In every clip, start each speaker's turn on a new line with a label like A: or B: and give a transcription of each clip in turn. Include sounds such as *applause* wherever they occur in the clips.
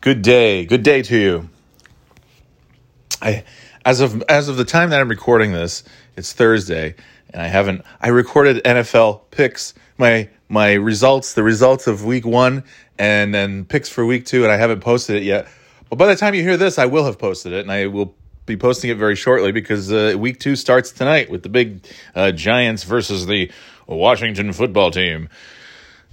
A: Good day. Good day to you. I as of as of the time that I'm recording this, it's Thursday, and I haven't I recorded NFL picks, my my results, the results of week 1 and then picks for week 2 and I haven't posted it yet. But by the time you hear this, I will have posted it and I will be posting it very shortly because uh, week 2 starts tonight with the big uh, Giants versus the Washington football team.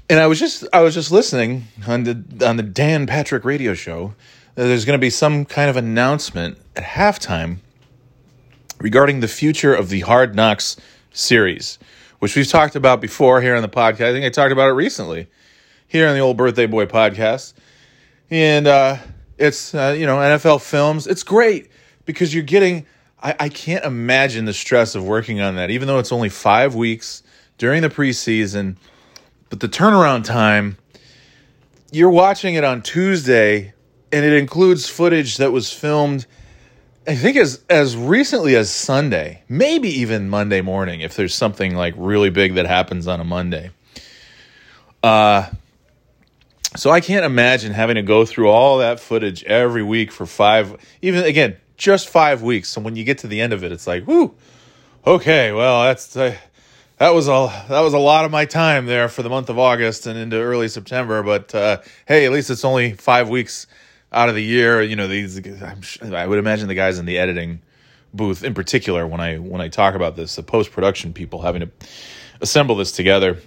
A: And I was just I was just listening on the on the Dan Patrick radio show. There's going to be some kind of announcement at halftime regarding the future of the Hard Knocks series, which we've talked about before here on the podcast. I think I talked about it recently here on the old Birthday Boy podcast. And uh, it's uh, you know NFL films. It's great because you're getting. I, I can't imagine the stress of working on that, even though it's only five weeks during the preseason but the turnaround time, you're watching it on Tuesday, and it includes footage that was filmed, I think, as, as recently as Sunday, maybe even Monday morning, if there's something like really big that happens on a Monday. Uh, so I can't imagine having to go through all that footage every week for five, even again, just five weeks. So when you get to the end of it, it's like, whoo, okay, well, that's. Uh, that was a that was a lot of my time there for the month of August and into early September. But uh, hey, at least it's only five weeks out of the year. You know, these i would imagine the guys in the editing booth, in particular, when I when I talk about this, the post production people having to assemble this together.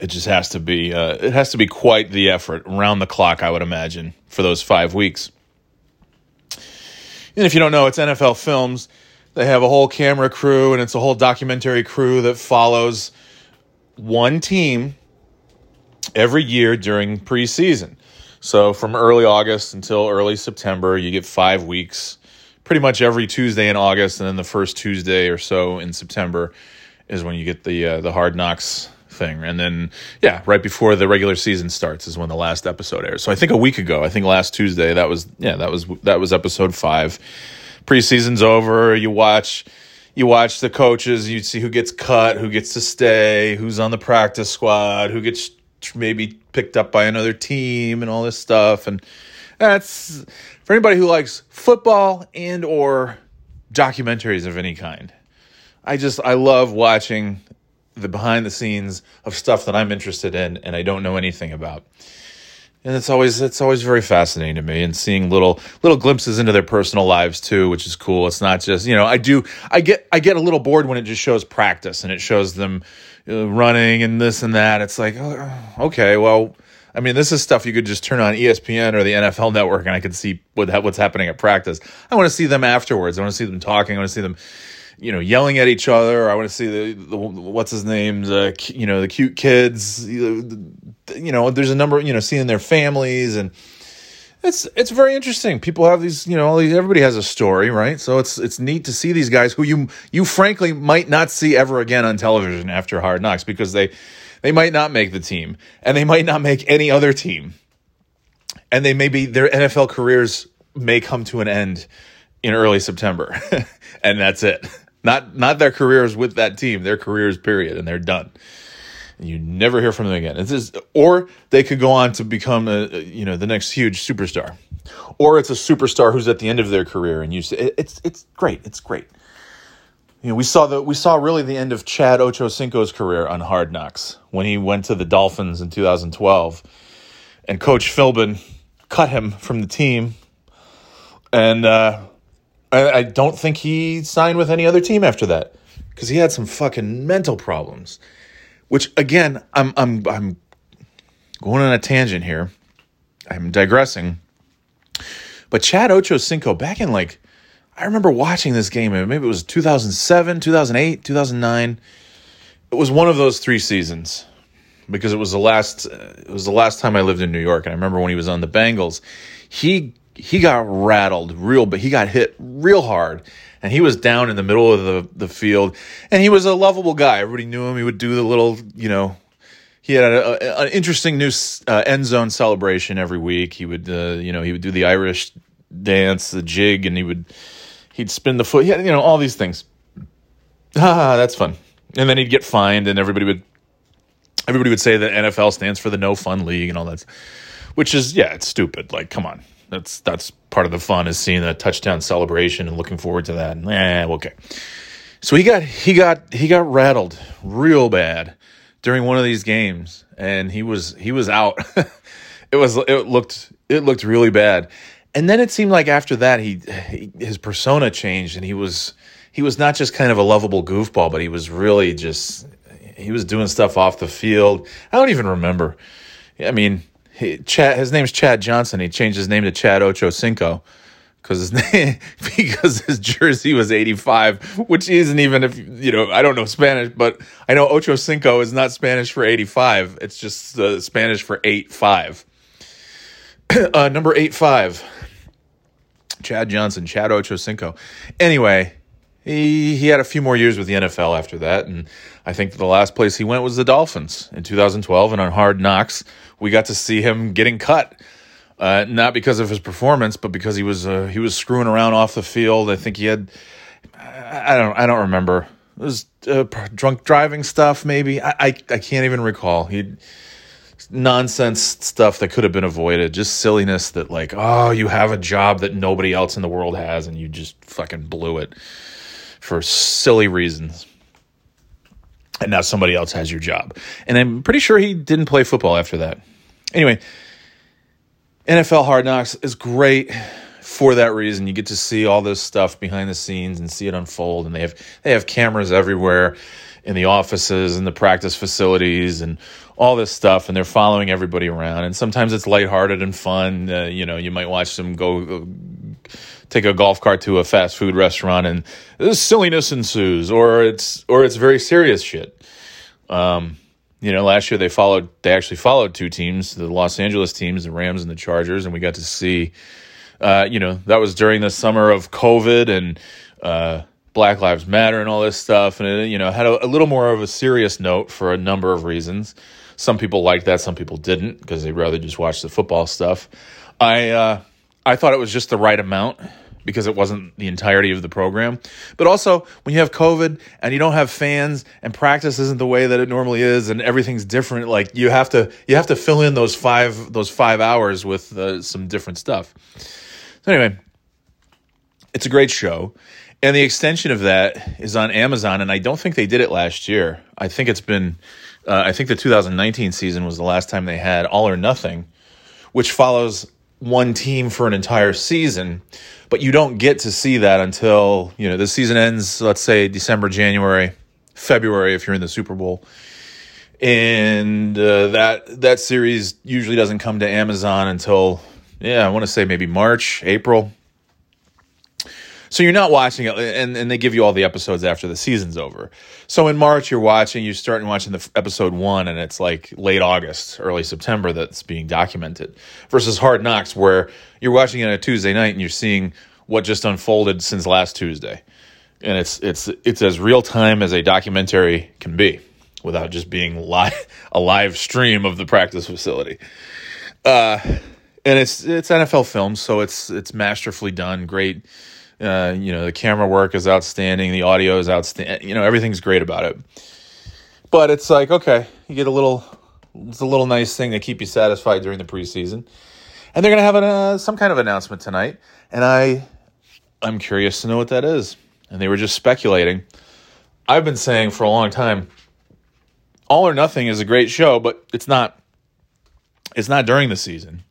A: It just has to be uh, it has to be quite the effort around the clock. I would imagine for those five weeks. And if you don't know, it's NFL Films they have a whole camera crew and it's a whole documentary crew that follows one team every year during preseason. So from early August until early September, you get five weeks, pretty much every Tuesday in August, and then the first Tuesday or so in September is when you get the uh, the Hard Knocks thing, and then yeah, right before the regular season starts is when the last episode airs. So I think a week ago, I think last Tuesday, that was yeah, that was that was episode five preseason's over, you watch you watch the coaches, you see who gets cut, who gets to stay, who's on the practice squad, who gets maybe picked up by another team and all this stuff and that's for anybody who likes football and or documentaries of any kind. I just I love watching the behind the scenes of stuff that I'm interested in and I don't know anything about and it's always it's always very fascinating to me and seeing little little glimpses into their personal lives too which is cool. It's not just you know i do i get i get a little bored when it just shows practice and it shows them running and this and that. It's like oh, okay well i mean this is stuff you could just turn on espn or the nfl network and i could see what what's happening at practice. I want to see them afterwards. I want to see them talking. I want to see them you know, yelling at each other. I want to see the, the what's his name, the uh, you know, the cute kids. You know, there's a number. You know, seeing their families and it's it's very interesting. People have these, you know, all these, everybody has a story, right? So it's it's neat to see these guys who you you frankly might not see ever again on television after Hard Knocks because they they might not make the team and they might not make any other team, and they maybe their NFL careers may come to an end in early September, *laughs* and that's it. Not not their careers with that team, their careers period, and they're done. And you never hear from them again. It's just, or they could go on to become a, you know the next huge superstar, or it's a superstar who's at the end of their career, and you say it's it's great, it's great. You know, we saw the we saw really the end of Chad Ochocinco's career on Hard Knocks when he went to the Dolphins in 2012, and Coach Philbin cut him from the team, and uh, I, I don't think he signed with any other team after that because he had some fucking mental problems. Which again, I'm I'm I'm going on a tangent here. I'm digressing. But Chad Ochocinco back in like I remember watching this game, maybe it was 2007, 2008, 2009. It was one of those three seasons because it was the last it was the last time I lived in New York and I remember when he was on the Bengals, he he got rattled real, but he got hit real hard. And he was down in the middle of the, the field. And he was a lovable guy. Everybody knew him. He would do the little, you know, he had a, a, an interesting new uh, end zone celebration every week. He would, uh, you know, he would do the Irish dance, the jig, and he would, he'd spin the foot. He had, you know, all these things. Ah, that's fun. And then he'd get fined, and everybody would, everybody would say that NFL stands for the No Fun League and all that which is yeah, it's stupid. Like, come on, that's that's part of the fun is seeing the touchdown celebration and looking forward to that. And, eh, okay. So he got he got he got rattled real bad during one of these games, and he was he was out. *laughs* it was it looked it looked really bad, and then it seemed like after that he, he his persona changed, and he was he was not just kind of a lovable goofball, but he was really just he was doing stuff off the field. I don't even remember. I mean, Chad, his name's Chad Johnson. He changed his name to Chad Ocho Cinco because his *laughs* name because his jersey was 85 which isn't even if you know i don't know spanish but i know ocho cinco is not spanish for 85 it's just uh, spanish for 85 *clears throat* uh, number 85 chad johnson chad ocho cinco. Anyway he he had a few more years with the nfl after that and i think the last place he went was the dolphins in 2012 and on hard knocks we got to see him getting cut uh, not because of his performance, but because he was uh, he was screwing around off the field. I think he had I don't I don't remember. It was uh, drunk driving stuff, maybe. I, I, I can't even recall. He nonsense stuff that could have been avoided. Just silliness that like, oh, you have a job that nobody else in the world has, and you just fucking blew it for silly reasons. And now somebody else has your job. And I'm pretty sure he didn't play football after that. Anyway, NFL Hard Knocks is great for that reason. You get to see all this stuff behind the scenes and see it unfold. And they have they have cameras everywhere in the offices and the practice facilities and all this stuff. And they're following everybody around. And sometimes it's lighthearted and fun. Uh, you know, you might watch them go. Take a golf cart to a fast food restaurant and this silliness ensues or it's or it's very serious shit um, you know, last year they followed, they actually followed two teams, the Los Angeles teams, the Rams and the Chargers, and we got to see, uh, you know, that was during the summer of COVID and uh, Black Lives Matter and all this stuff, and it, you know, had a, a, little more of a serious note for a number of reasons. Some people liked that, some people didn't because they'd rather just watch the football stuff. I uh, I thought it was just the right amount because it wasn't the entirety of the program. But also, when you have COVID and you don't have fans and practice isn't the way that it normally is and everything's different, like you have to you have to fill in those five those five hours with uh, some different stuff. So anyway, it's a great show. And the extension of that is on Amazon, and I don't think they did it last year. I think it's been, uh, I think the 2019 season was the last time they had All or Nothing, which follows one team for an entire season but you don't get to see that until you know the season ends let's say december january february if you're in the super bowl. And uh, that that series usually doesn't come to amazon until yeah i want to say maybe march april so you're not watching it, and, and they give you all the episodes after the season's over. So in March, you're watching, you're starting watching the episode one, and it's like late August, early September that's being documented. Versus Hard Knocks, where you're watching it on a Tuesday night and you're seeing what just unfolded since last Tuesday, and it's it's it's as real time as a documentary can be, without just being live *laughs* a live stream of the practice facility. Uh, and it's it's NFL film, so it's it's masterfully done, great uh, you know, the camera work is outstanding, the audio is outstanding. You know, everything's great about it. But it's like, okay, you get a little, it's a little nice thing to keep you satisfied during the preseason. And they're going to have an, uh, some kind of announcement tonight, and I, I'm curious to know what that is. And they were just speculating. I've been saying for a long time, All or Nothing is a great show, but it's not. It's not during the season.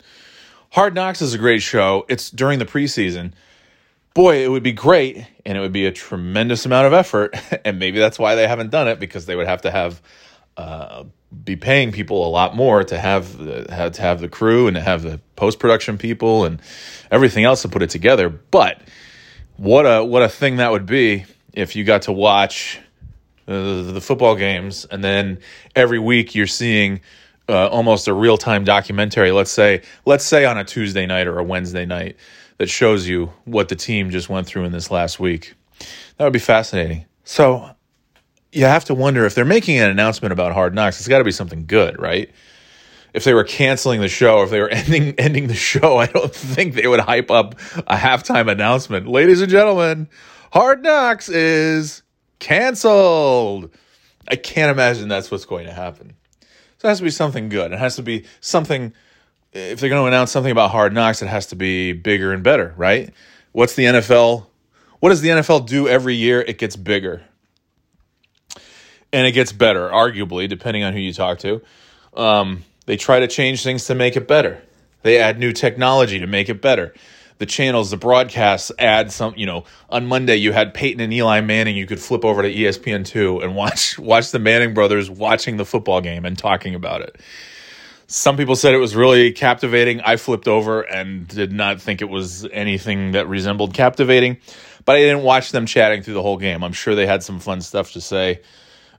A: Hard Knocks is a great show. It's during the preseason boy, it would be great and it would be a tremendous amount of effort. *laughs* And maybe that's why they haven't done it because they would have to have uh, be paying people a lot more to have the, to have the crew and to have the post production people and everything else to put it together. But what a what a thing that would be if you got to watch the football games and then every week you're seeing uh, almost a real time documentary. Let's say let's say on a Tuesday night or a Wednesday night that shows you what the team just went through in this last week. That would be fascinating. So you have to wonder if they're making an announcement about Hard Knocks, it's got to be something good, right? If they were canceling the show, if they were *laughs* ending ending the show, I don't think they would hype up a halftime announcement. Ladies and gentlemen, Hard Knocks is canceled. I can't imagine that's what's going to happen. So it has to be something good. It has to be something if they're going to announce something about Hard Knocks, it has to be bigger and better, right? What's the NFL? What does the NFL do every year? It gets bigger. And it gets better, arguably, depending on who you talk to. Um, they try to change things to make it better. They add new technology to make it better. The channels, the broadcasts add some, you know, on Monday you had Peyton and Eli Manning. You could flip over to ESPN2 and watch *laughs* watch the Manning brothers watching the football game and talking about it. Some people said it was really captivating. I flipped over and did not think it was anything that resembled captivating, but I didn't watch them chatting through the whole game. I'm sure they had some fun stuff to say.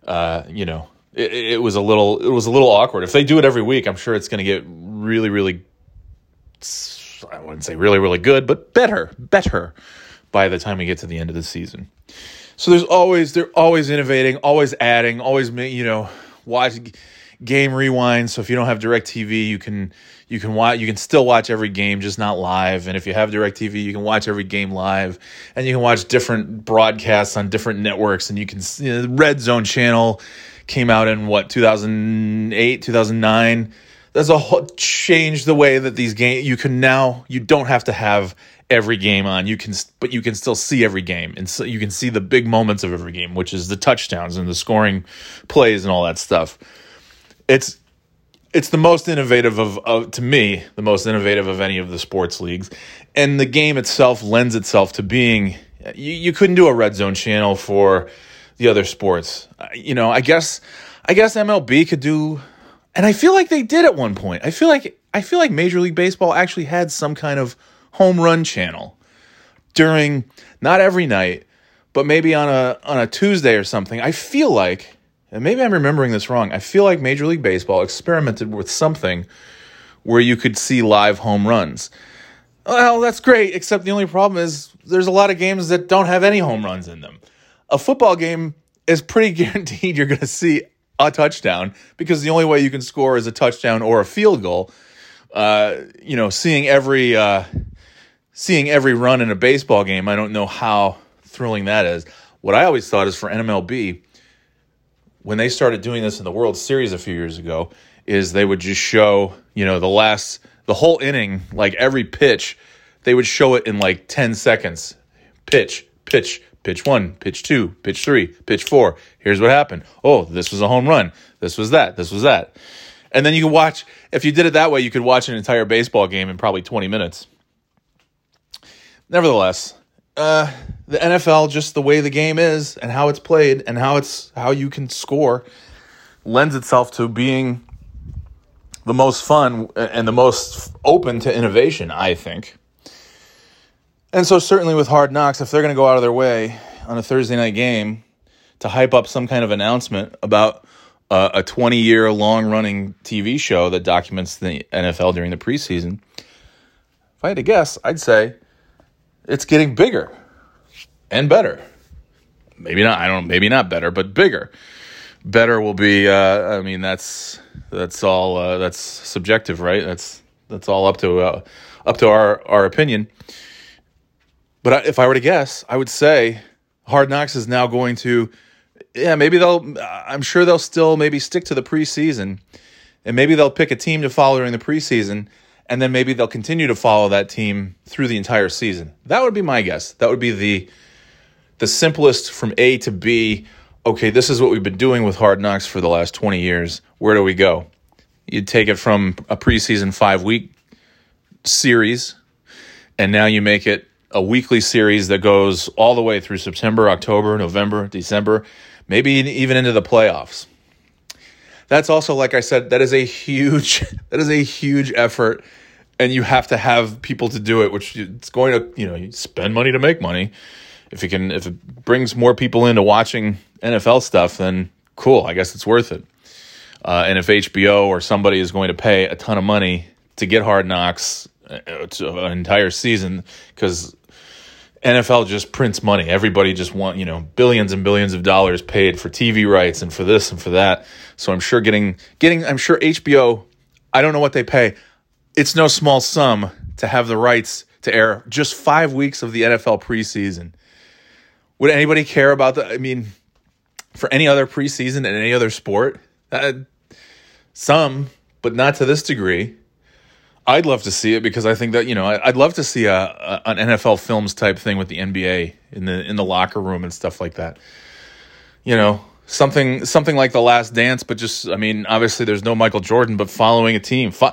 A: Uh, you know, it, it was a little it was a little awkward. If they do it every week, I'm sure it's going to get really really I wouldn't say really really good, but better, better by the time we get to the end of the season. So there's always they're always innovating, always adding, always you know, watch game rewind. So if you don't have DirecTV, you can you can watch you can still watch every game, just not live. And if you have DirecTV, you can watch every game live, and you can watch different broadcasts on different networks. And you can you know, Red Zone channel came out in what 2008 2009 that's a whole changed the way that these games you can now you don't have to have every game on you can but you can still see every game and so you can see the big moments of every game which is the touchdowns and the scoring plays and all that stuff it's it's the most innovative of, of to me the most innovative of any of the sports leagues and the game itself lends itself to being you, you couldn't do a red zone channel for the other sports. Uh, you know, I guess I guess MLB could do and I feel like they did at one point. I feel like I feel like Major League Baseball actually had some kind of home run channel during not every night, but maybe on a on a Tuesday or something. I feel like and maybe I'm remembering this wrong. I feel like Major League Baseball experimented with something where you could see live home runs. Well, that's great, except the only problem is there's a lot of games that don't have any home runs in them a football game is pretty *laughs* guaranteed you're going to see a touchdown because the only way you can score is a touchdown or a field goal. Uh, you know, seeing every uh, seeing every run in a baseball game, I don't know how thrilling that is. What I always thought is for MLB, when they started doing this in the World Series a few years ago, is they would just show you know the last the whole inning, like every pitch, they would show it in like ten seconds. Pitch, pitch, pitch one, pitch two, pitch three, pitch four. Here's what happened. Oh, this was a home run. This was that. This was that. And then you could watch, if you did it that way, you could watch an entire baseball game in probably 20 minutes. Nevertheless, uh, the NFL, just the way the game is and how it's played and how it's how you can score, lends itself to being the most fun and the most open to innovation, I think. And so, certainly with Hard Knocks, if they're going to go out of their way on a Thursday night game to hype up some kind of announcement about uh, a 20 year long running TV show that documents the NFL during the preseason, if I had to guess, I'd say it's getting bigger and better. Maybe not. I don't. Maybe not better, but bigger. Better will be. Uh, I mean, that's that's all. Uh, that's subjective, right? That's that's all up to uh, up to our our opinion. But if I were to guess, I would say Hard Knocks is now going to, yeah, maybe they'll, I'm sure they'll still maybe stick to the preseason and maybe they'll pick a team to follow during the preseason and then maybe they'll continue to follow that team through the entire season. That would be my guess. That would be the the simplest from A to B. Okay, this is what we've been doing with Hard Knocks for the last 20 years. Where do we go? You'd take it from a preseason 5 week series and now you make it a weekly series that goes all the way through September, October, November, December, maybe even into the playoffs. That's also like I said that is a huge *laughs* that is a huge effort and you have to have people to do it which it's going to, you know, you spend money to make money. If you can if it brings more people into watching NFL stuff then cool, I guess it's worth it. Uh, and if HBO or somebody is going to pay a ton of money to get Hard Knocks uh, to an entire season because NFL just prints money. Everybody just want, you know, billions and billions of dollars paid for TV rights and for this and for that. So I'm sure getting getting I'm sure HBO, I don't know what they pay. It's no small sum to have the rights to air just 5 weeks of the NFL preseason. Would anybody care about that? I mean, for any other preseason in any other sport, uh, some, but not to this degree. I'd love to see it because I think that you know I, would love to see a, a, an NFL films type thing with the NBA in the in the locker room and stuff like that. You know, something something like the Last Dance, but just I mean, obviously there's no Michael Jordan, but following a team. Fo-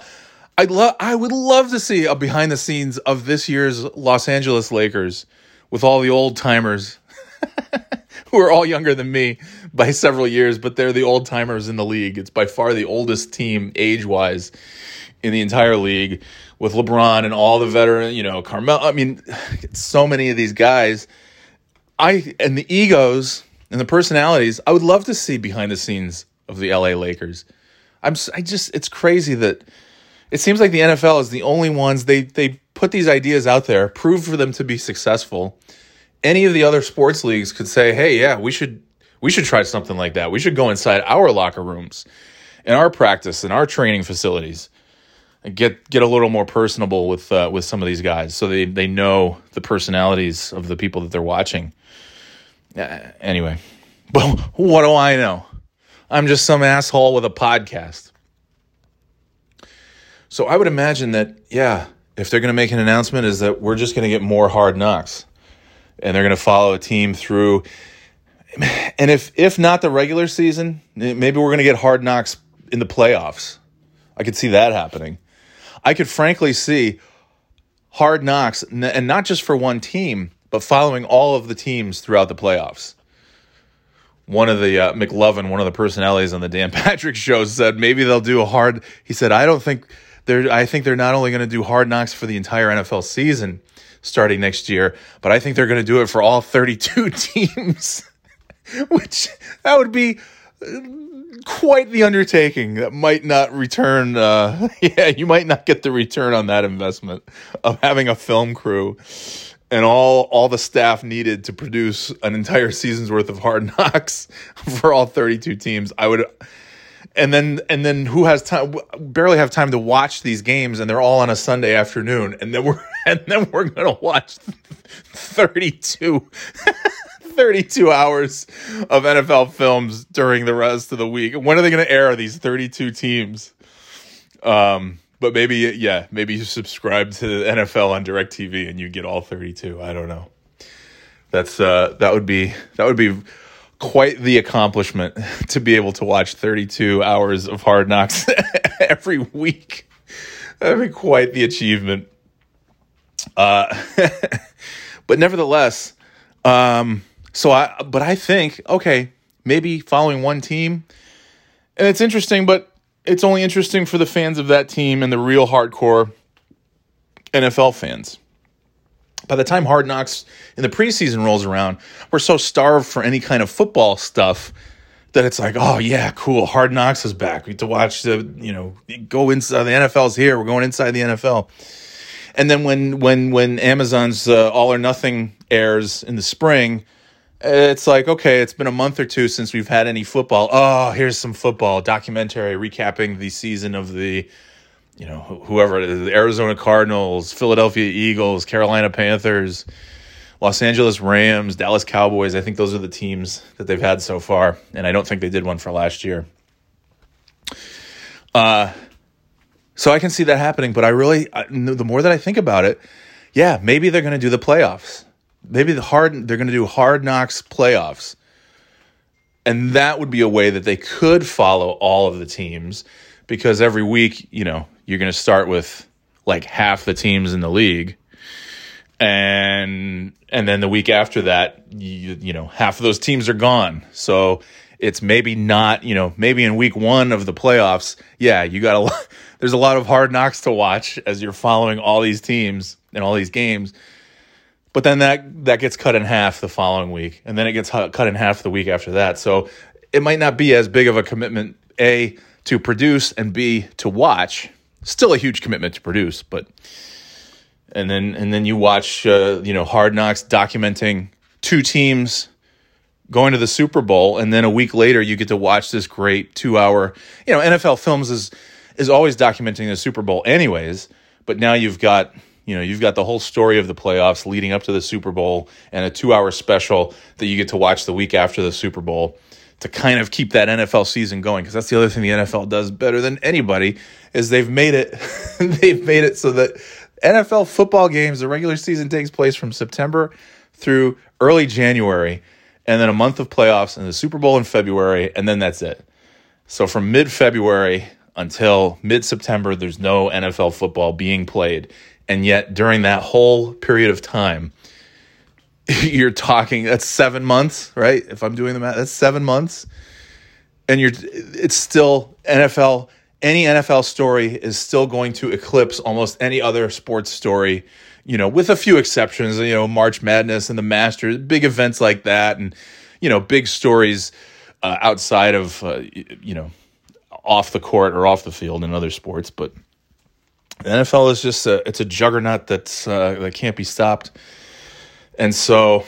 A: I'd love I would love to see a behind the scenes of this year's Los Angeles Lakers with all the old timers *laughs* who are all younger than me by several years, but they're the old timers in the league. It's by far the oldest team age wise in the entire league with LeBron and all the veteran, you know, Carmel. I mean, *sighs* so many of these guys. I and the egos and the personalities. I would love to see behind the scenes of the LA Lakers. I'm I just it's crazy that it seems like the NFL is the only ones they they put these ideas out there, prove for them to be successful. Any of the other sports leagues could say, "Hey, yeah, we should we should try something like that. We should go inside our locker rooms, in our practice, in our training facilities, and get get a little more personable with uh, with some of these guys, so they they know the personalities of the people that they're watching." Uh, anyway, *laughs* but what do I know? I'm just some asshole with a podcast. So I would imagine that, yeah, if they're going to make an announcement, is that we're just going to get more hard knocks, and they're going to follow a team through. And if if not the regular season, maybe we're going to get hard knocks in the playoffs. I could see that happening. I could frankly see hard knocks, and not just for one team, but following all of the teams throughout the playoffs. One of the uh, McLovin, one of the personalities on the Dan *laughs* Patrick show, said maybe they'll do a hard. He said, "I don't think they're. I think they're not only going to do hard knocks for the entire NFL season starting next year, but I think they're going to do it for all 32 *laughs* teams." Which that would be quite the undertaking that might not return uh, *laughs* yeah you might not get the return on that investment of having a film crew and all all the staff needed to produce an entire season's worth of hard *laughs* knocks for all 32 teams i would and then and then who has time barely have time to watch these games and they're all on a sunday afternoon and then we're *laughs* and then we're going to watch 32 *laughs* 32 hours of NFL films during the rest of the week. When are they going to air these 32 teams? Um but maybe, yeah, maybe you subscribe to the NFL on DirecTV and you get all 32. I don't know. That's uh, that would be that would be quite the accomplishment *laughs* to be able to watch 32 hours of Hard Knocks *laughs* every week. That'd be quite the achievement. Uh, *laughs* but nevertheless, um, so I but I think okay, maybe following one team, and it's interesting, but it's only interesting for the fans of that team and the real hardcore NFL fans. By the time Hard Knocks in the preseason rolls around, we're so starved for any kind of football stuff that it's like, oh yeah, cool, Hard Knocks is back. We get to watch the, you know, go inside the NFL's here. We're going inside the NFL. And then when when when Amazon's uh, All or Nothing airs in the spring, it's like okay it's been a month or two since we've had any football oh here's some football documentary recapping the season of the you know whoever the arizona cardinals philadelphia eagles carolina panthers los angeles rams dallas cowboys i think those are the teams that they've had so far and i don't think they did one for last year. Uh so i can see that happening but i really I, the more that i think about it yeah maybe they're going to do the playoffs. Maybe the hard they're going to do hard knocks playoffs. And that would be a way that they could follow all of the teams because every week you know you're going to start with like half the teams in the league and and then the week after that you, you know half of those teams are gone so it's maybe not you know maybe in week one of the playoffs yeah you got a *laughs* there's a lot of hard knocks to watch as you're following all these teams and all these games but then that that gets cut in half the following week, and then it gets cut in half the week after that. So it might not be as big of a commitment a to produce and b to watch. Still a huge commitment to produce, but and then and then you watch uh, you know Hard Knocks documenting two teams going to the Super Bowl, and then a week later you get to watch this great two hour. You know NFL Films is is always documenting the Super Bowl anyways, but now you've got you know, you've got the whole story of the playoffs leading up to the Super Bowl and a two hour special that you get to watch the week after the Super Bowl to kind of keep that NFL season going because that's the other thing the NFL does better than anybody is they've made it *laughs* they've made it so that NFL football games the regular season takes place from September through early January and then a month of playoffs and the Super Bowl in February and then that's it. So from mid-February until mid-September there's no NFL football being played and yet during that whole period of time *laughs* you're talking that's seven months, right? If I'm doing the math, that's seven months, and you're it's still NFL. Any NFL story is still going to eclipse almost any other sports story, you know, with a few exceptions. You know, March Madness and the Masters, big events like that, and you know, big stories uh, outside of uh, you know, off the court or off the field in other sports, but. The NFL is just a, it's a juggernaut that's uh, that can't be stopped and so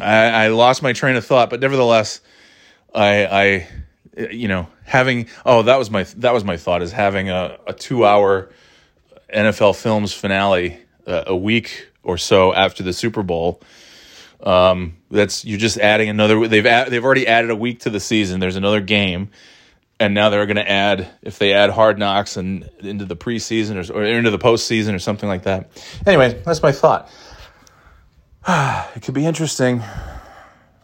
A: I, I lost my train of thought, but nevertheless, I, I, you know, having oh that was my that was my thought is having a, a two hour NFL Films finale uh, a week or so after the Super Bowl. Um, that's you're just adding another. They've ad, they've already added a week to the season. There's another game, and now they're going to add if they add Hard Knocks and into the preseason or, or into the postseason or something like that. Anyway, that's my thought. *sighs* it could be interesting.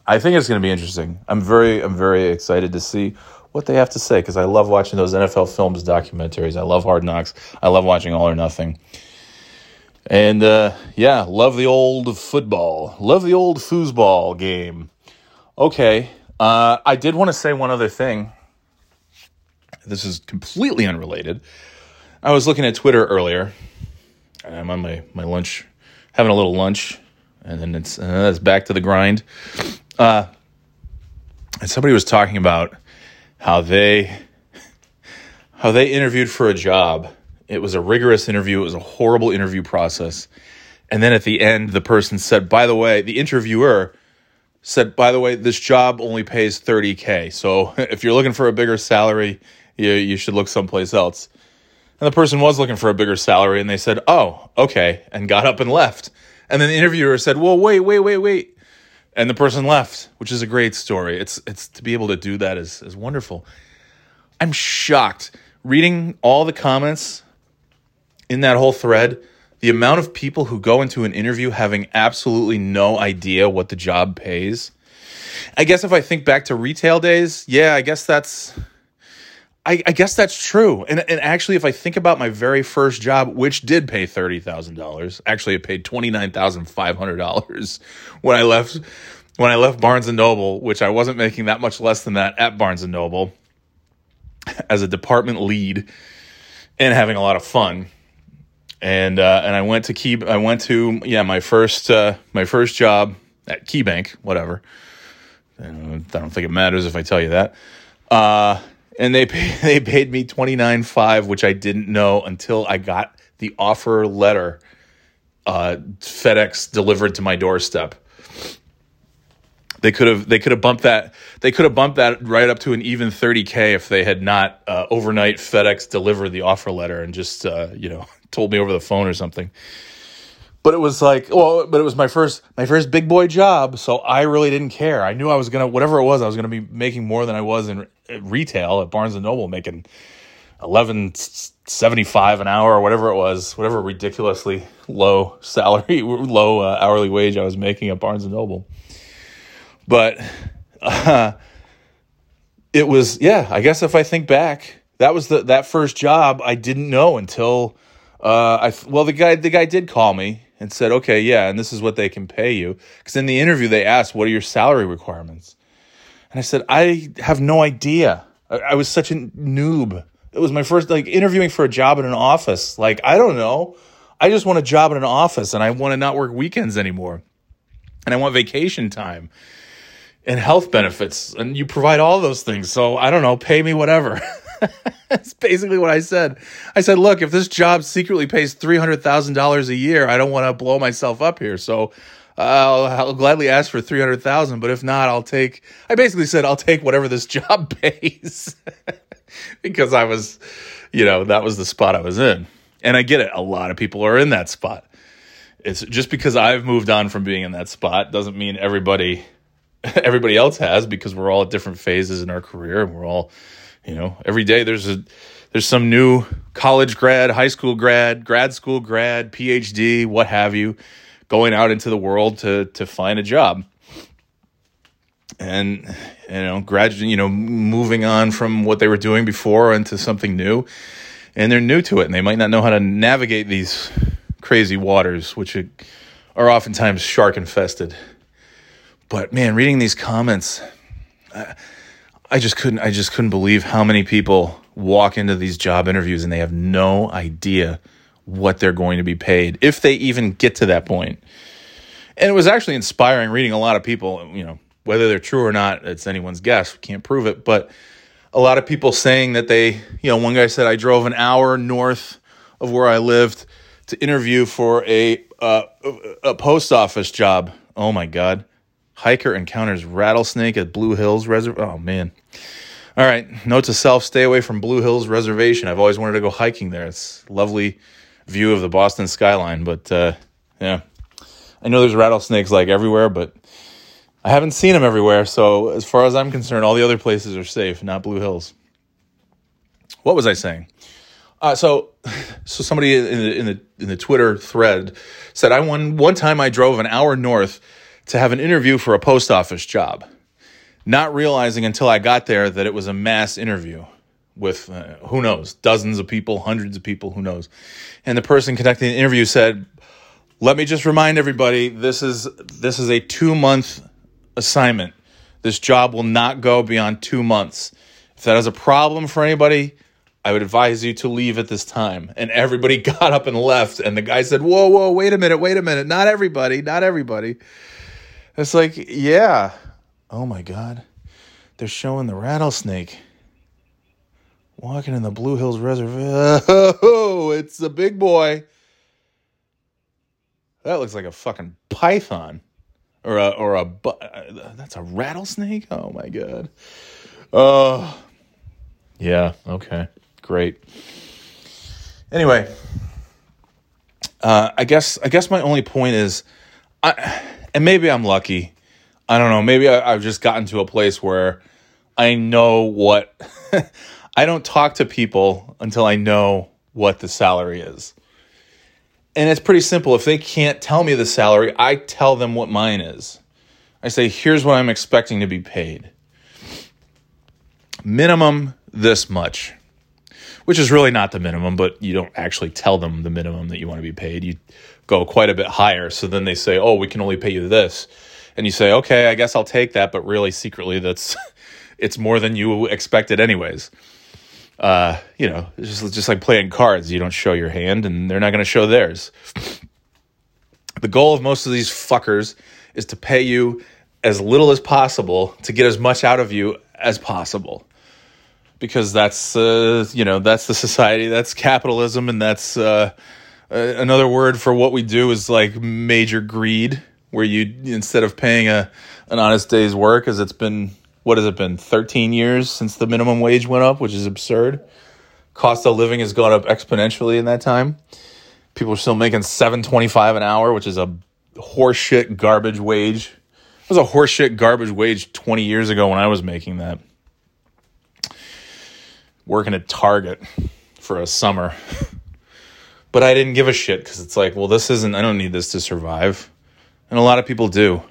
A: I think it's going to be interesting. I'm very, I'm very excited to see what they have to say because I love watching those NFL films, documentaries. I love Hard Knocks. I love watching All or Nothing. And uh, yeah, love the old football. Love the old foosball game. Okay, uh, I did want to say one other thing. This is completely unrelated. I was looking at Twitter earlier. I'm on my, my lunch, having a little lunch and then it's uh, it's back to the grind. Uh, and somebody was talking about how they how they interviewed for a job. It was a rigorous interview. It was a horrible interview process. And then at the end, the person said, "By the way, the interviewer." said, by the way, this job only pays 30K. So *laughs* if you're looking for a bigger salary, you, you should look someplace else. And the person was looking for a bigger salary, and they said, oh, okay, and got up and left. And then the interviewer said, "Well, wait, wait, wait, wait," and the person left, which is a great story. It's it's to be able to do that is is wonderful. I'm shocked reading all the comments in that whole thread. The amount of people who go into an interview having absolutely no idea what the job pays. I guess if I think back to retail days, yeah, I guess that's I, I, guess that's true. And, and actually, if I think about my very first job, which did pay $30,000, actually it paid $29,500 when I left, when I left Barnes and Noble, which I wasn't making that much less than that at Barnes and Noble as a department lead and having a lot of fun. And, uh, and I went to Key, I went to, yeah, my first, uh, my first job at KeyBank, whatever. I don't think it matters if I tell you that. Uh, and they pay, *laughs* they paid me twenty nine five, which I didn't know until I got the offer letter. Uh, FedEx delivered to my doorstep. They could have they could have bumped that they could have bumped that right up to an even 30k if they had not uh, overnight FedEx delivered the offer letter and just uh, you know *laughs* told me over the phone or something. But it was like, well, but it was my first my first big boy job, so I really didn't care. I knew I was gonna whatever it was, I was gonna be making more than I was in retail at Barnes and Noble, making eleven seventy five an hour or whatever it was, whatever ridiculously low salary, *laughs* low uh, hourly wage I was making at Barnes and Noble. But uh, it was, yeah. I guess if I think back, that was the that first job I didn't know until uh, I well the guy the guy did call me and said, okay, yeah, and this is what they can pay you. Because in the interview, they asked, what are your salary requirements? And I said, I have no idea. I, I was such a noob. It was my first, like, interviewing for a job in an office. Like, I don't know. I just want a job in an office and I want to not work weekends anymore. And I want vacation time and health benefits. And you provide all those things. So I don't know, pay me whatever. *laughs* *laughs* That's basically what I said. I said, look, if this job secretly pays $300,000 a year, I don't want to blow myself up here. So I'll, I'll gladly ask for 300,000, but if not, I'll take, I basically said, I'll take whatever this *laughs* job pays *laughs* because I was, you know, that was the spot I was in. And I get it. A lot of people are in that spot. It's just because I've moved on from being in that spot doesn't mean everybody everybody else has because we're all at different phases in our career and we're all, you know, every day there's a there's some new college grad, high school grad, grad school grad, PhD, what have you, going out into the world to to find a job. And you know, graduating, you know, moving on from what they were doing before into something new. And they're new to it and they might not know how to navigate these crazy waters, which are oftentimes shark infested. But man, reading these comments, I, I just couldn't. I just couldn't believe how many people walk into these job interviews and they have no idea what they're going to be paid if they even get to that point. And it was actually inspiring reading a lot of people. You know, whether they're true or not, it's anyone's guess. We can't prove it, but a lot of people saying that they, you know, one guy said I drove an hour north of where I lived to interview for a uh, a post office job. Oh my god. Hiker encounters rattlesnake at Blue Hills Reservation. Oh man. All right. Note to self: stay away from Blue Hills Reservation. I've always wanted to go hiking there. It's lovely view of the Boston skyline. But uh, yeah, I know there's rattlesnakes like everywhere, but I haven't seen them everywhere. So as far as I'm concerned, all the other places are safe, not Blue Hills. What was I saying? Uh, so, *laughs* so somebody in the, in the in the Twitter thread said I one one time I drove an hour north to have an interview for a post office job, not realizing until I got there that it was a mass interview with uh, who knows, dozens of people, hundreds of people, who knows. And the person conducting the interview said, "Let me just remind everybody this is this is a 2-month assignment. This job will not go beyond 2 months. If that is a problem for anybody, I would advise you to leave at this time. And everybody *laughs* got up and left. And the guy said, Whoa, whoa, wait a minute, wait a minute. Not everybody, not everybody. It's like, yeah. Oh my God. They're showing the rattlesnake walking in the Blue Hills Reservoir. *laughs* Oh, it's a big boy. That looks like a fucking python. Or a, or a, that's a rattlesnake? Oh my God. Oh, yeah, okay, great. Anyway, uh, I guess I guess my only point is, I and maybe I'm lucky. I don't know. Maybe I, have just gotten to a place where I know what. *laughs* I don't talk to people until I know what the salary is. And it's pretty simple. If they can't tell me the salary, I tell them what mine is. I say, here's what I'm expecting to be paid. Minimum this much, which is really not the minimum, but you don't actually tell them the minimum that you want to be paid. You go quite a bit higher. So then they say, "Oh, we can only pay you this," and you say, "Okay, I guess I'll take that," but really secretly that's *laughs* it's more than you expected anyways. Uh, you know, it's just just like playing cards. You don't show your hand, and they're not going to show theirs. *sniffs* The goal of most of these fuckers is to pay you as little as possible to get as much out of you as possible because that's uh, you know that's the society that's capitalism and that's uh, uh, another word for what we do is like major greed, where you instead of paying a an honest day's work, as it's been what has it been 13 years since the minimum wage went up, which is absurd. Cost of living has gone up exponentially in that time. People are still making 7.25 an hour, which is a horseshit garbage wage. It was a horseshit garbage wage 20 years ago when I was making that. Working at Target for a summer. But I didn't give a shit because it's like, well, this isn't, I don't need this to survive. And a lot of people do.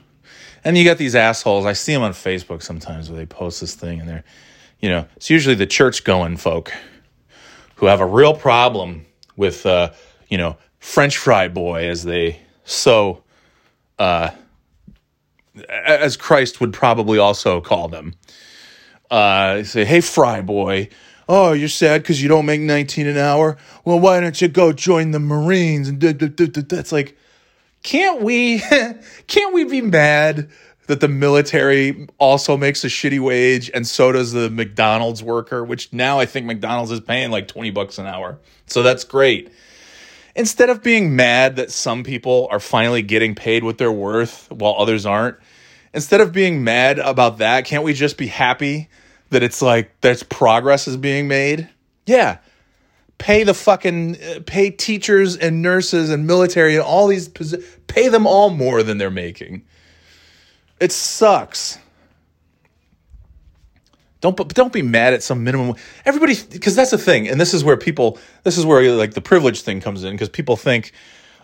A: And you got these assholes. I see them on Facebook sometimes where they post this thing and they're, you know, it's usually the church going folk who have a real problem with, uh, you know, French fry boy, as they so, uh, as Christ would probably also call them. Uh, say, hey, fry boy, Oh, you're sad because you don't make 19 an hour? Well, why don't you go join the Marines? And that's like, can't we, *laughs* can't we be mad that the military also makes a shitty wage and so does the McDonald's worker, which now I think McDonald's is paying like 20 bucks an hour. So that's great. Instead of being mad that some people are finally getting paid what they're worth while others aren't, instead of being mad about that, can't we just be happy that it's like there's progress is being made. Yeah. Pay the fucking uh, pay teachers and nurses and military and all these pay them all more than they're making. It sucks. Don't don't be mad at some minimum. Everybody, because that's the thing, and this is where people, this is where like the privilege thing comes in, because people think,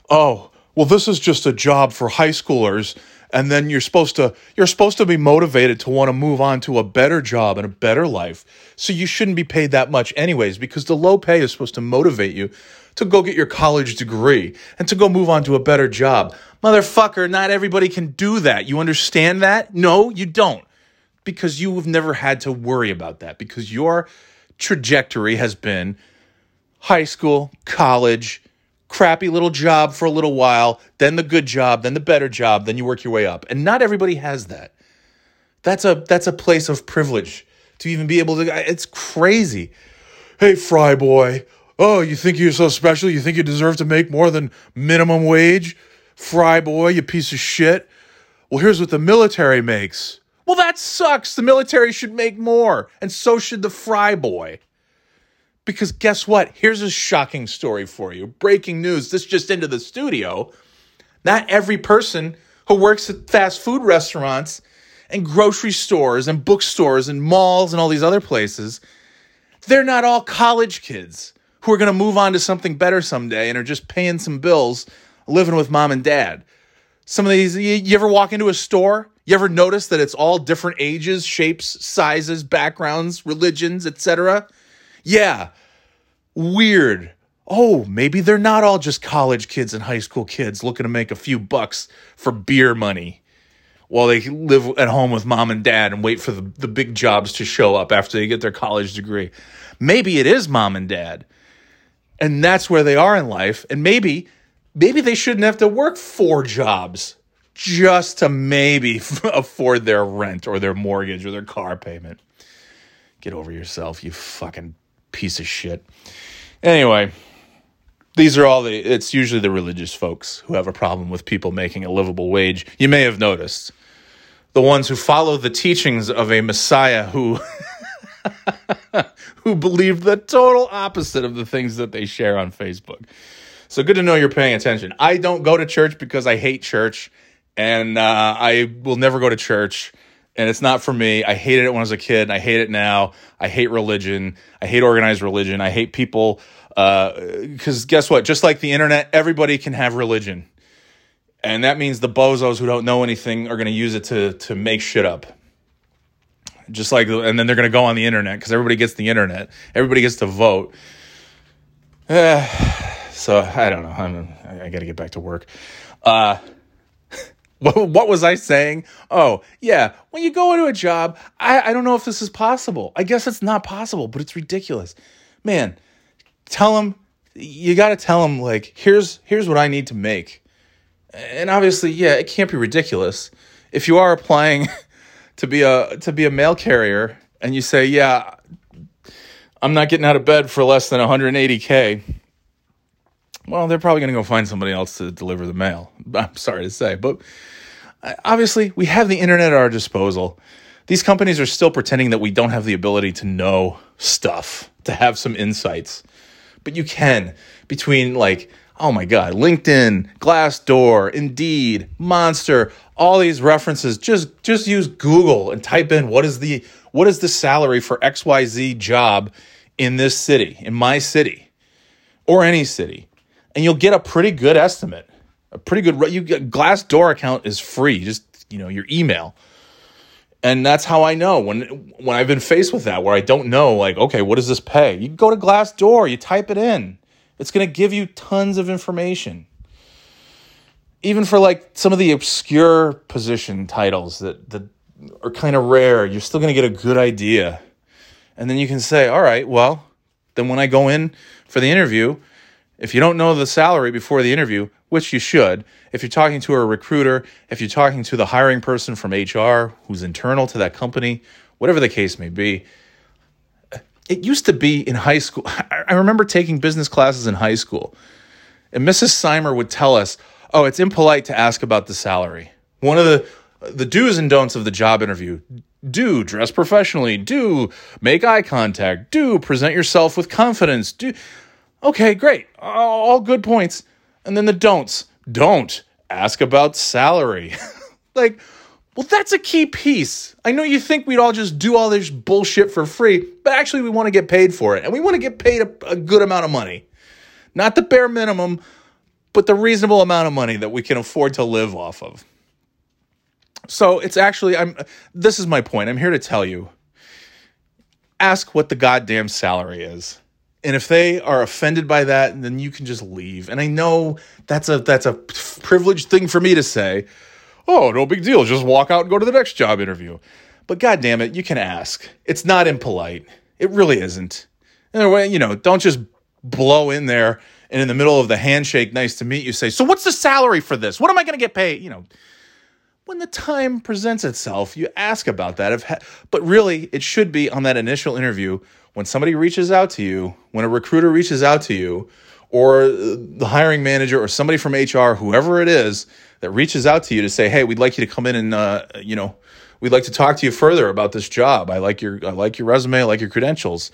A: oh, well, this is just a job for high schoolers, and then you're supposed to you're supposed to be motivated to want to move on to a better job and a better life. So you shouldn't be paid that much anyways, because the low pay is supposed to motivate you to go get your college degree and to go move on to a better job. Motherfucker, not everybody can do that. You understand that? No, you don't because you have never had to worry about that because your trajectory has been high school, college, crappy little job for a little while, then the good job, then the better job, then you work your way up. And not everybody has that. That's a that's a place of privilege to even be able to it's crazy. Hey fry boy, oh, you think you're so special? You think you deserve to make more than minimum wage? Fry boy, you piece of shit. Well, here's what the military makes. Well, that sucks. The military should make more, and so should the fry boy. Because guess what? Here's a shocking story for you. Breaking news. This just into the studio. Not every person who works at fast food restaurants and grocery stores and bookstores and malls and all these other places, they're not all college kids who are going to move on to something better someday and are just paying some bills living with mom and dad. Some of these, you, ever walk into a store you ever notice that it's all different ages, shapes, sizes, backgrounds, religions, etc.? Yeah. Weird. Oh, maybe they're not all just college kids and high school kids looking to make a few bucks for beer money while they live at home with mom and dad and wait for the, the big jobs to show up after they get their college degree. Maybe it is mom and dad. And that's where they are in life. And maybe maybe they shouldn't have to work four jobs just to maybe *laughs* afford their rent or their mortgage or their car payment. Get over yourself, you fucking piece of shit. Anyway, these are all the it's usually the religious folks who have a problem with people making a livable wage. You may have noticed. The ones who follow the teachings of a Messiah who *laughs* who believed the total opposite of the things that they share on Facebook. So good to know you're paying attention. I don't go to church because I hate church and uh, I will never go to church. And it's not for me. I hated it when I was a kid. and I hate it now. I hate religion. I hate organized religion. I hate people. Because uh, guess what? Just like the internet, everybody can have religion. And that means the bozos who don't know anything are going to use it to, to make shit up. Just like, and then they're going to go on the internet because everybody gets the internet. Everybody gets to vote. *sighs* So I don't know. I'm, I got to get back to work. Uh, what was I saying? Oh, yeah. When you go into a job, I, I don't know if this is possible. I guess it's not possible, but it's ridiculous. Man, tell them, you got to tell them, like, here's, here's what I need to make. And obviously, yeah, it can't be ridiculous. If you are applying *laughs* to be a, to be a mail carrier and you say, yeah, I'm not getting out of bed for less than 180K, well, they're probably going to go find somebody else to deliver the mail. *laughs* I'm sorry to say, but obviously, we have the internet at our disposal. These companies are still pretending that we don't have the ability to know stuff, to have some insights. But you can between like, oh my god, LinkedIn, Glassdoor, Indeed, Monster, all these references. Just just use Google and type in what is the what is the salary for XYZ job in this city, in my city, or any city and you'll get a pretty good estimate. A pretty good you Glassdoor account is free, just you know, your email. And that's how I know when when I've been faced with that where I don't know like okay, what does this pay? You go to Glassdoor, you type it in. It's going to give you tons of information. Even for like some of the obscure position titles that that are kind of rare, you're still going to get a good idea. And then you can say, "All right, well, then when I go in for the interview, if you don't know the salary before the interview, which you should, if you're talking to a recruiter, if you're talking to the hiring person from HR who's internal to that company, whatever the case may be, it used to be in high school. *laughs* I remember taking business classes in high school, and Mrs. Seimer would tell us, "Oh, it's impolite to ask about the salary." One of the the do's and don'ts of the job interview: do dress professionally, do make eye contact, do present yourself with confidence, do Okay, great. All good points. And then the don'ts. Don't ask about salary. *laughs* like, Well, that's a key piece. I know you think we'd all just do all this bullshit for free, but actually, we want to get paid for it. And we want to get paid a, a good amount of money. Not the bare minimum, but the reasonable amount of money that we can afford to live off of. So it's actually, I'm, this is my point. I'm here to tell you ask what the goddamn salary is. And if they are offended by that, then you can just leave. And I know that's a that's a privileged thing for me to say. Oh, no big deal. Just walk out and go to the next job interview. But god damn it, you can ask. It's not impolite. It really isn't. Anyway, you know, don't just blow in there and in the middle of the handshake, nice to meet you, say, So what's the salary for this? What am I gonna get paid? You know, when the time presents itself, you ask about that. But really, it should be on that initial interview when somebody reaches out to you, when a recruiter reaches out to you, or the hiring manager or somebody from HR, whoever it is that reaches out to you to say, "Hey, we'd like you to come in and uh, you know, we'd like to talk to you further about this job. I like your I like your resume, I like your credentials."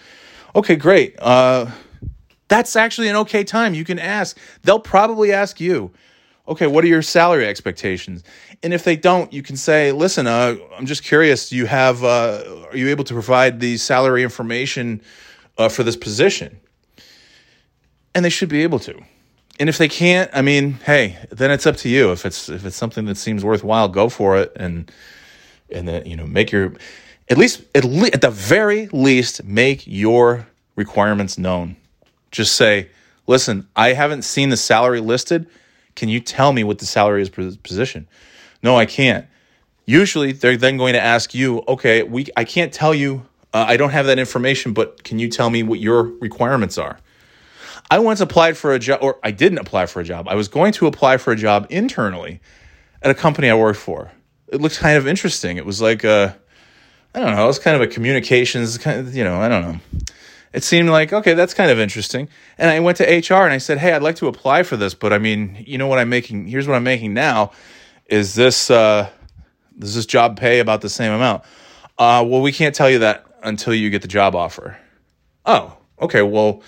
A: Okay, great. Uh, that's actually an okay time. You can ask. They'll probably ask you okay, what are your salary expectations? And if they don't, you can say, listen, uh, I'm just curious. Do you have, uh, are you able to provide the salary information uh, for this position? And they should be able to. And if they can't, I mean, hey, then it's up to you. If it's if it's something that seems worthwhile, go for it, and and then you know make your at least at le- at the very least make your requirements known. Just say, listen, I haven't seen the salary listed can you tell me what the salary is per position? No, I can't. Usually, they're then going to ask you, okay, we I can't tell you. Uh, I don't have that information, but can you tell me what your requirements are? I once applied for a job, or I didn't apply for a job. I was going to apply for a job internally at a company I worked for. It looked kind of interesting. It was like a, I don't know, it was kind of a communications kind of, you know, I don't know it seemed like okay that's kind of interesting. And i went to hr and i said hey i'd like to apply for this but i mean you know what i'm making here's what i'm making now. Is this uh does this job pay about the same amount? Uh well we can't tell you that until you get the job offer. Oh okay well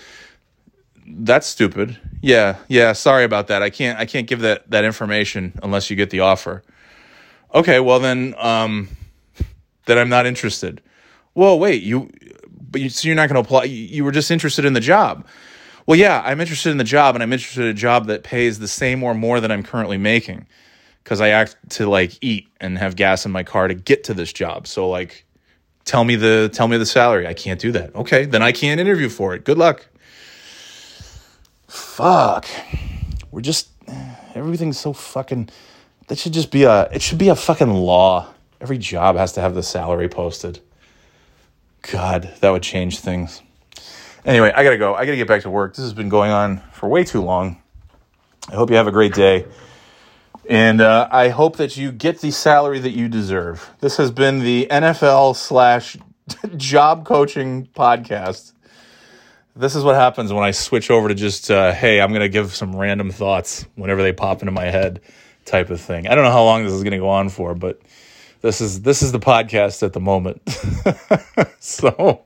A: that's stupid. Yeah yeah sorry about that. I can't i can't give that that information unless you get the offer. Okay well then um *laughs* then i'm not interested. Well wait you but you, so you're not going to apply. You were just interested in the job. Well, yeah, I'm interested in the job, and I'm interested in a job that pays the same or more than I'm currently making, because I act to like eat and have gas in my car to get to this job. So like, tell me the tell me the salary. I can't do that. Okay, then I can't interview for it. Good luck. Fuck. We're just everything's so fucking. That should just be a. It should be a fucking law. Every job has to have the salary posted. God, that would change things. Anyway, I gotta go. I gotta get back to work. This has been going on for way too long. I hope you have a great day. And uh, I hope that you get the salary that you deserve. This has been the NFL slash *laughs* job coaching podcast. This is what happens when I switch over to just, uh, hey, I'm going to give some random thoughts whenever they pop into my head type of thing. I don't know how long this is going to go on for, but this is this is the podcast at the moment. *laughs* so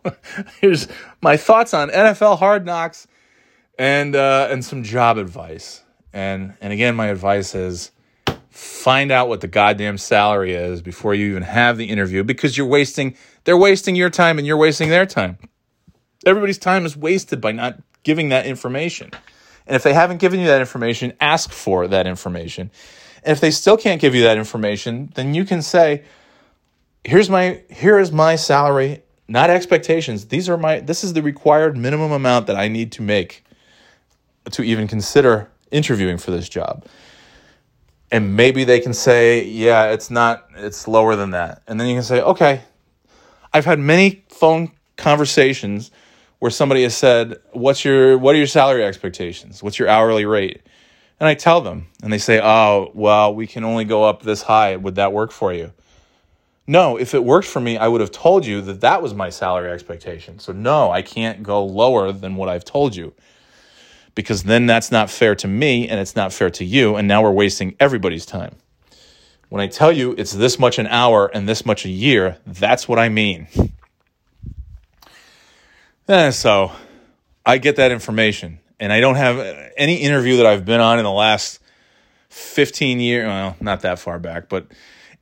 A: here's my thoughts on NFL Hard Knocks and uh, and some job advice. And and again, my advice is find out what the goddamn salary is before you even have the interview because you're wasting they're wasting your time and you're wasting their time. Everybody's time is wasted by not giving that information. And if they haven't given you that information, ask for that information and if they still can't give you that information, then you can say, here's my here is my salary, not expectations. These are my this is the required minimum amount that I need to make to even consider interviewing for this job. And maybe they can say, yeah, it's not it's lower than that. And then you can say, okay, I've had many phone conversations where somebody has said, "What's your what are your salary expectations? What's your hourly rate?" And I tell them, and they say, Oh, well, we can only go up this high. Would that work for you? No, if it worked for me, I would have told you that that was my salary expectation. So, no, I can't go lower than what I've told you because then that's not fair to me and it's not fair to you. And now we're wasting everybody's time. When I tell you it's this much an hour and this much a year, that's what I mean. And *laughs* eh, so I get that information and I don't have any interview that I've been on in the last 15 years, well, not that far back, but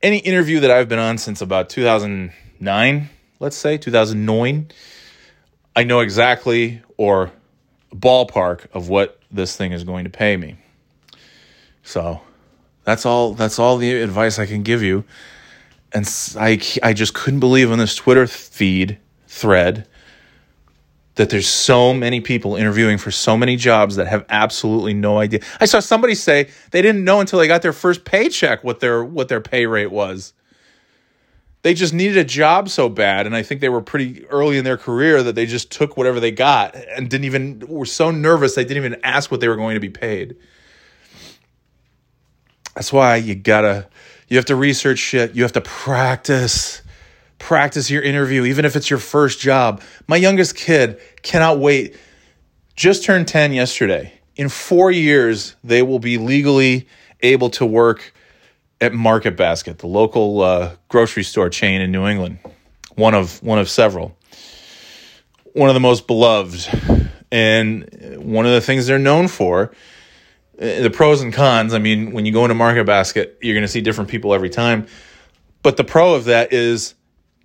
A: any interview that I've been on since about 2009, let's say 2009, I know exactly or ballpark of what this thing is going to pay me. So that's all. That's all the advice I can give you. And I, I just couldn't believe on this Twitter feed thread that there's so many people interviewing for so many jobs that have absolutely no idea. I saw somebody say they didn't know until they got their first paycheck what their what their pay rate was. They just needed a job so bad and I think they were pretty early in their career that they just took whatever they got and didn't even were so nervous they didn't even ask what they were going to be paid. That's why you got to you have to research shit, you have to practice practice your interview, even if it's your first job. My youngest kid cannot wait. Just turned 10 yesterday. In four years, they will be legally able to work at Market Basket, the local uh, grocery store chain in New England, one of one of several, one of the most beloved, and one of the things they're known for. Uh, the pros and cons. I mean, when you go into Market Basket, you're going to see different people every time. But the pro of that is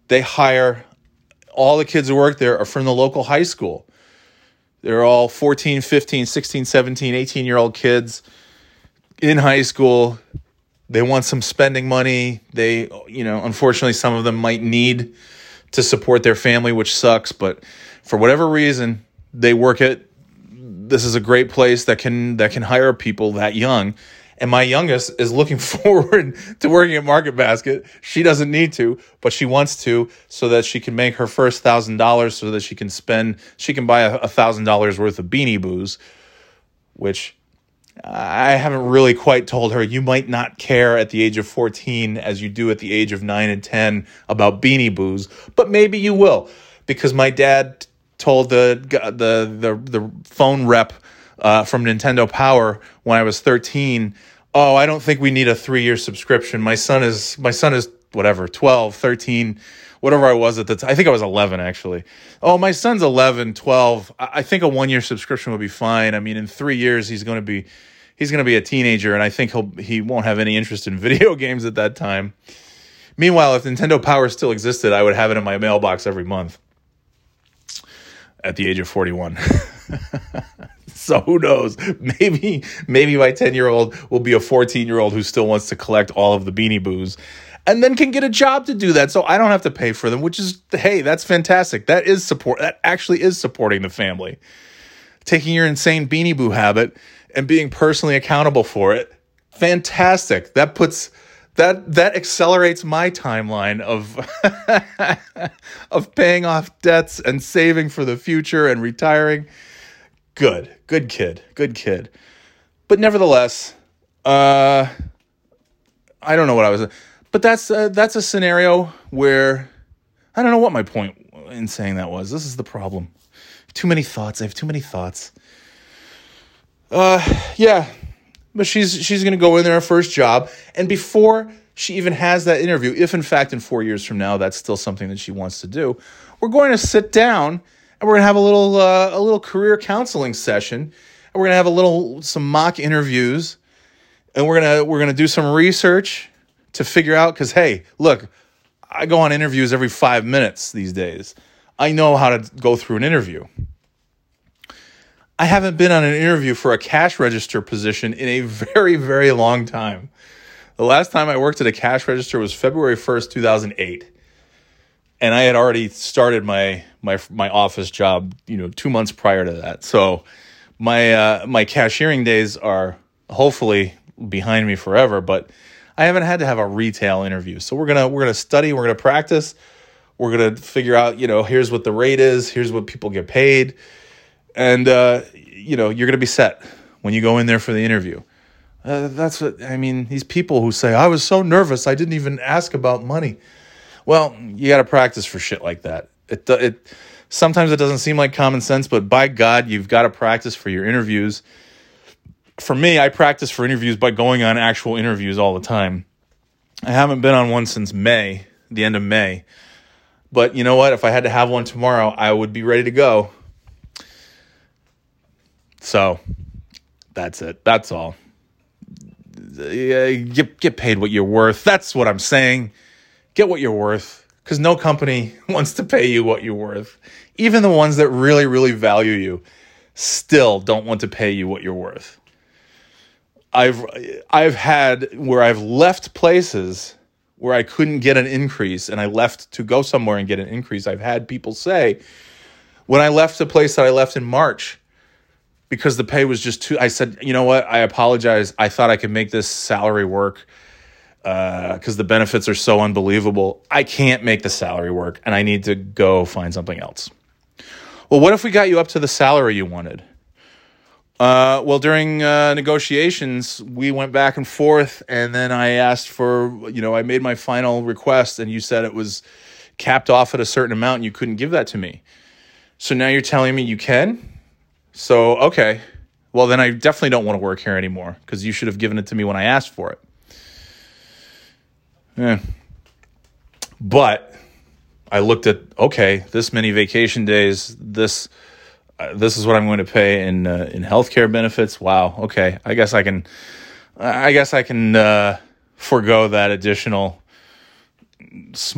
A: they hire all the kids who work there are from the local high school. They're all 14, 15, 16, 17, 18 year old kids in high school. They want some spending money. They, you know, unfortunately, some of them might need to support their family, which sucks. But for whatever reason, they work at. This is a great place that can that can hire people that young and my youngest is looking *laughs* forward to working at Market Basket. She doesn't need to, but she wants to so that she can make her first thousand dollars so that she can spend, she can buy a thousand dollars worth of beanie boos, which I haven't really quite told her you might not care at the age of 14 as you do at the age of 9 and 10 about beanie boos, but maybe you will because my dad told the the the the phone rep uh, from Nintendo Power when I was 13. Oh, I don't think we need a three year subscription. My son is my son is whatever 12, 13, whatever I was at the time. I think I was 11 actually. Oh, my son's 11, 12. I think a one year subscription would be fine. I mean, in three years he's going to be he's going to be a teenager, and I think he'll he won't have any interest in *laughs* video games at that time. Meanwhile, if Nintendo Power still existed, I would have it in my mailbox every month at the age of 41. *laughs* so who knows? *laughs* Maybe maybe my 10 year old will be a 14 year old who still wants to collect all of the beanie boos and then can get a job to do that so I don't have to pay for them, which is hey, that's fantastic. That is support that actually is supporting the family. Taking your insane beanie boo habit and being personally accountable for it. Fantastic. That puts that that accelerates my timeline of *laughs* of paying off debts and saving for the future and retiring good, good kid, good kid. But nevertheless, uh, I don't know what I was, but that's uh, that's a scenario where I don't know what my point in saying that was. This is the problem. Too many thoughts. I have too many thoughts. Uh, yeah, but she's she's gonna go in there her first job, and before she even has that interview, if in fact in four years from now that's still something that she wants to do, we're going to sit down and we're gonna have a little uh, a little career counseling session, and we're gonna have a little some mock interviews, and we're gonna we're gonna do some research to figure out because hey, look, I go on interviews every five minutes these days. I know how to go through an interview. I haven't been on an interview for a cash register position in a very, very long time. The last time I worked at a cash register was February 1st, 2008 and I had already started my my my office job, you know, two months prior to that. So my uh, my cashiering days are hopefully behind me forever, but I haven't had to have a retail interview. So we're gonna we're gonna study, we're gonna practice, we're gonna figure out, you know, here's what the rate is, here's what people get paid, and uh, you know, you're gonna be set when you go in there for the interview. Uh, that's what I mean. These people who say I was so nervous, I didn't even ask about money. Well, you got to practice for shit like that. It it sometimes it doesn't seem like common sense, but by God, you've got to practice for your interviews. For me, I practice for interviews by going on actual interviews all the time. I haven't been on one since May, the end of May. But you know what? If I had to have one tomorrow, I would be ready to go. So that's it. That's all. get get paid what you're worth. That's what I'm saying. Get what you're worth because no company *laughs* wants to pay you what you're worth. Even the ones that really really value you still don't want to pay you what you're worth. I've I've had where I've left places where I couldn't get an increase and I left to go somewhere and get an increase. I've had people say when I left the place that I left in March, because the pay was just too. I said, you know what? I apologize. I thought I could make this salary work because uh, the benefits are so unbelievable. I can't make the salary work, and I need to go find something else. Well, what if we got you up to the salary you wanted? Uh, well, during uh, negotiations, we went back and forth, and then I asked for, you know, I made my final request, and you said it was capped off at a certain amount, and you couldn't give that to me. So now you're telling me you can? So, okay. Well, then I definitely don't want to work here anymore because you should have given it to me when I asked for it. Yeah. But I looked at okay, this many vacation days, this uh, this is what I'm going to pay in uh, in healthcare benefits. Wow. Okay. I guess I can I guess I can uh, forego that additional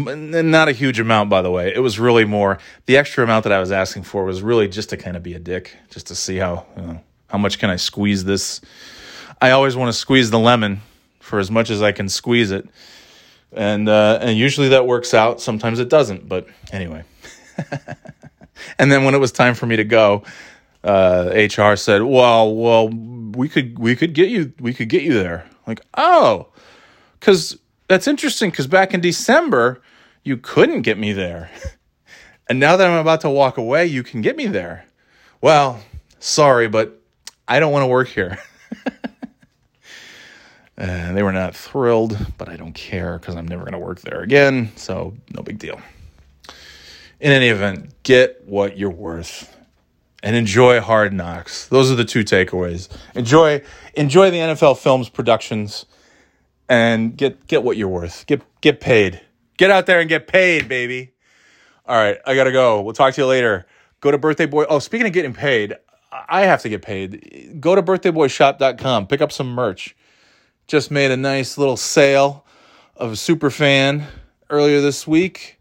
A: not a huge amount by the way it was really more the extra amount that i was asking for was really just to kind of be a dick just to see how you know, how much can i squeeze this i always want to squeeze the lemon for as much as i can squeeze it and uh, and usually that works out sometimes it doesn't but anyway *laughs* and then when it was time for me to go uh, hr said well well we could we could get you we could get you there like oh because that's interesting because back in December, you couldn't get me there. *laughs* and now that I'm about to walk away, you can get me there. Well, sorry, but I don't want to work here. *laughs* uh, they were not thrilled, but I don't care because I'm never going to work there again. So, no big deal. In any event, get what you're worth and enjoy hard knocks. Those are the two takeaways. Enjoy enjoy the NFL films productions and get get what you're worth. Get get paid. Get out there and get paid, baby. All right, I gotta go. We'll talk to you later. Go to birthday boy. Oh, speaking of getting paid, I have to get paid. Go to birthdayboyshop.com. Pick up some merch. Just made a nice little sale of a super fan earlier this week.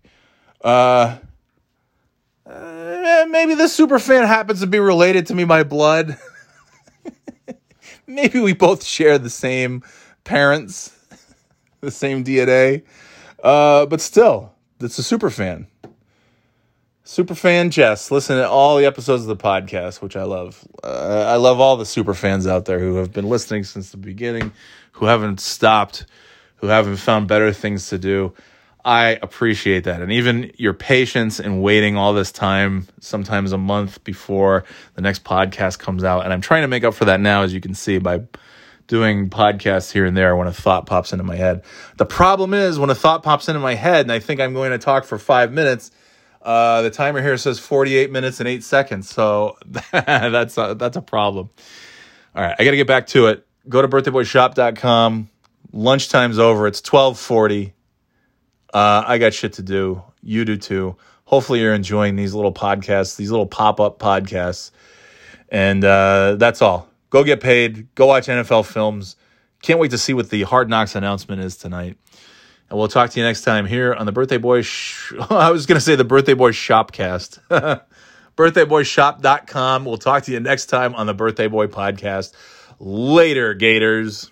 A: Uh, uh maybe this super fan happens to be related to me by blood. *laughs* maybe we both share the same parents *laughs* the same DNA. Uh, but still, it's a super fan. Super fan Jess, listen to all the episodes of the podcast, which I love. Uh, I love all the super fans out there who have been listening since the beginning, who haven't stopped, who haven't found better things to do. I appreciate that. And even your patience in waiting all this time, sometimes a month before the next podcast comes out. And I'm trying to make up for that now, as you can see, by doing podcasts here and there when a thought pops into my head. The problem is when a thought pops into my head and I think I'm going to talk for five minutes, uh, the timer here says 48 minutes and eight seconds. So *laughs* that's a, that's a problem. All right, I got to get back to it. Go to birthdayboyshop.com. Lunchtime's over. It's 1240. Uh, I got shit to do. You do too. Hopefully you're enjoying these little podcasts, these little pop-up podcasts. And uh, that's all. Go get paid. Go watch NFL films. Can't wait to see what the Hard Knocks announcement is tonight. And we'll talk to you next time here on the Birthday Boy. Sh- *laughs* I was going to say the Birthday Boy Shopcast. *laughs* BirthdayBoyShop.com. We'll talk to you next time on the Birthday Boy podcast. Later, Gators.